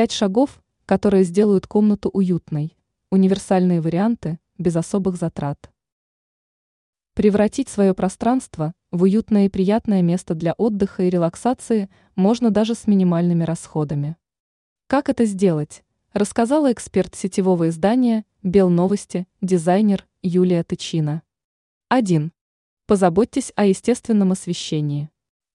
Пять шагов, которые сделают комнату уютной. Универсальные варианты, без особых затрат. Превратить свое пространство в уютное и приятное место для отдыха и релаксации можно даже с минимальными расходами. Как это сделать, рассказала эксперт сетевого издания «Белновости», дизайнер Юлия Тычина. 1. Позаботьтесь о естественном освещении.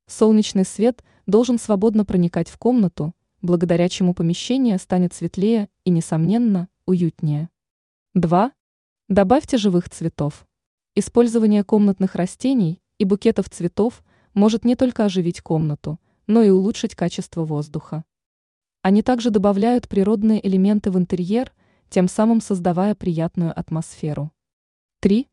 Солнечный свет должен свободно проникать в комнату, благодаря чему помещение станет светлее и, несомненно, уютнее. 2. Добавьте живых цветов. Использование комнатных растений и букетов цветов может не только оживить комнату, но и улучшить качество воздуха. Они также добавляют природные элементы в интерьер, тем самым создавая приятную атмосферу. 3.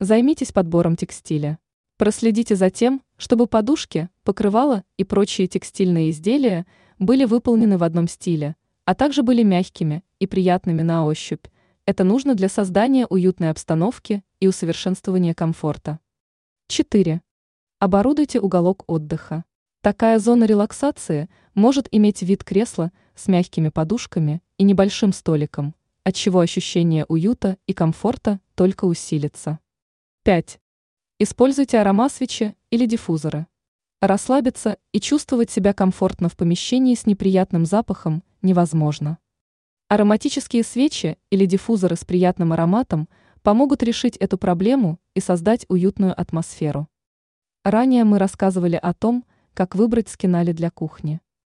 Займитесь подбором текстиля. Проследите за тем, чтобы подушки, покрывала и прочие текстильные изделия были выполнены в одном стиле, а также были мягкими и приятными на ощупь. Это нужно для создания уютной обстановки и усовершенствования комфорта. 4. Оборудуйте уголок отдыха. Такая зона релаксации может иметь вид кресла с мягкими подушками и небольшим столиком, отчего ощущение уюта и комфорта только усилится. 5. Используйте аромасвечи или диффузоры. Расслабиться и чувствовать себя комфортно в помещении с неприятным запахом невозможно. Ароматические свечи или диффузоры с приятным ароматом помогут решить эту проблему и создать уютную атмосферу. Ранее мы рассказывали о том, как выбрать скинали для кухни.